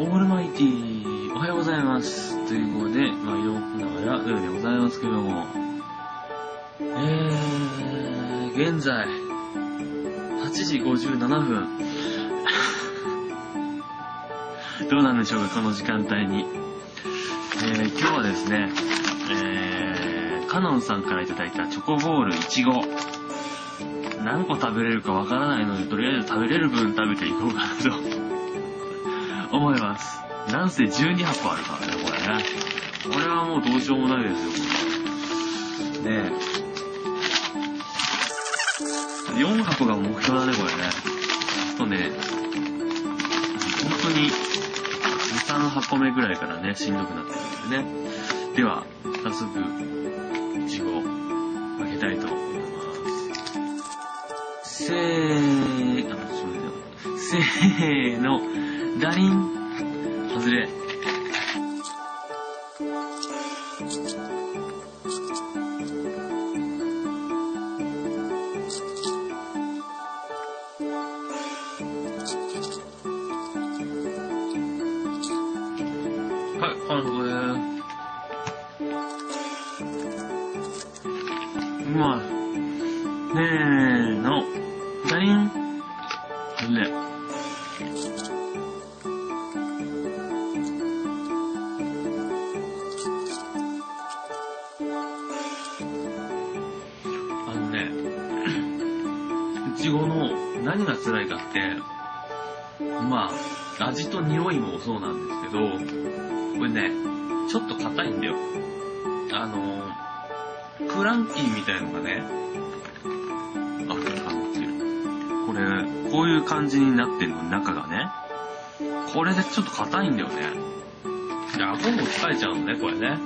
オールマイティー、おはようございます。ということで、まあ、移動しながら夜でございますけども、えー、現在、8時57分。どうなんでしょうか、この時間帯に。えー、今日はですね、えー、カノンさんからいただいたチョコボール1号。何個食べれるかわからないので、とりあえず食べれる分食べていこうかなと思います。なんせ12箱あるからね、これね。これはもうどうしようもないですよ。ねえ。4箱が目標だね、これね。ちょっとね、本当に、2、3箱目ぐらいからね、しんどくなってるんでね。では、早速、いちご、開けたいと思います。せー、あ、それでは、せーの、ダリン、外れ。はい、完食です。うまい。ねーの、ちごの何が辛いかって、まあ、味と匂いもそうなんですけど、これね、ちょっと硬いんだよ。あの、クランキーみたいのがね、あ、これかぶってる。これ、こういう感じになってるの、中がね。これでちょっと硬いんだよね。で、顎も疲れちゃうのね、これね。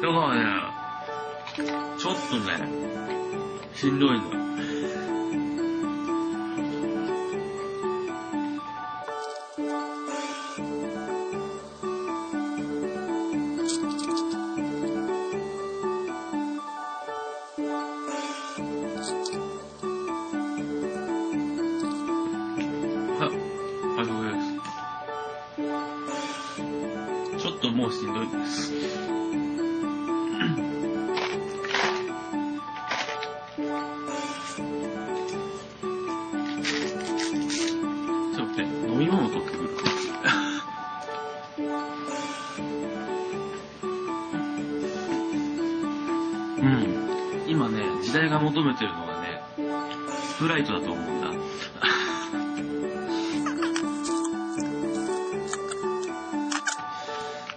だからね、ちょっとね、しんどいの。あ、あのです。ちょっともうしんどいです。飲み物取ってくる。うん。今ね、時代が求めてるのがね、スプライトだと思うんだ。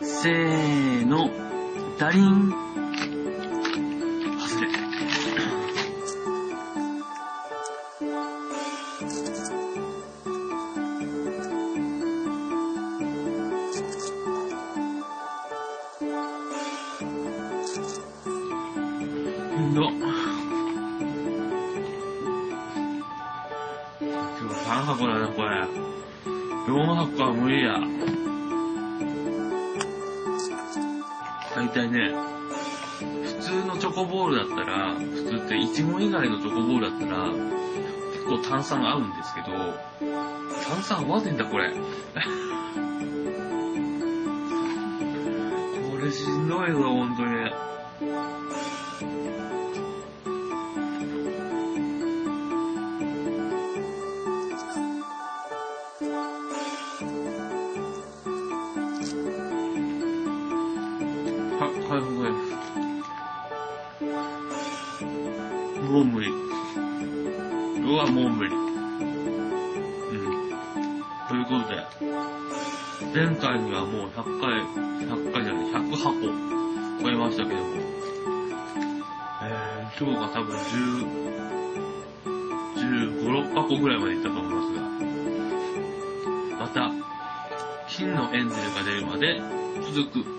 せーの、ダリン。ど今日3箱だね、これ。4箱は無理や。大体ね、普通のチョコボールだったら、普通ってイチゴ以外のチョコボールだったら、結構炭酸合うんですけど、炭酸合わねえんだ、これ。これしんどいぞ、ほんとに。は、回復です。もう無理。うわ、もう無理。うん。ということで、前回にはもう100回、100回じゃない、100箱超えましたけども、えー、今日が多分10、15、6箱ぐらいまでいったと思いますが、また、金のエンゼルが出るまで続く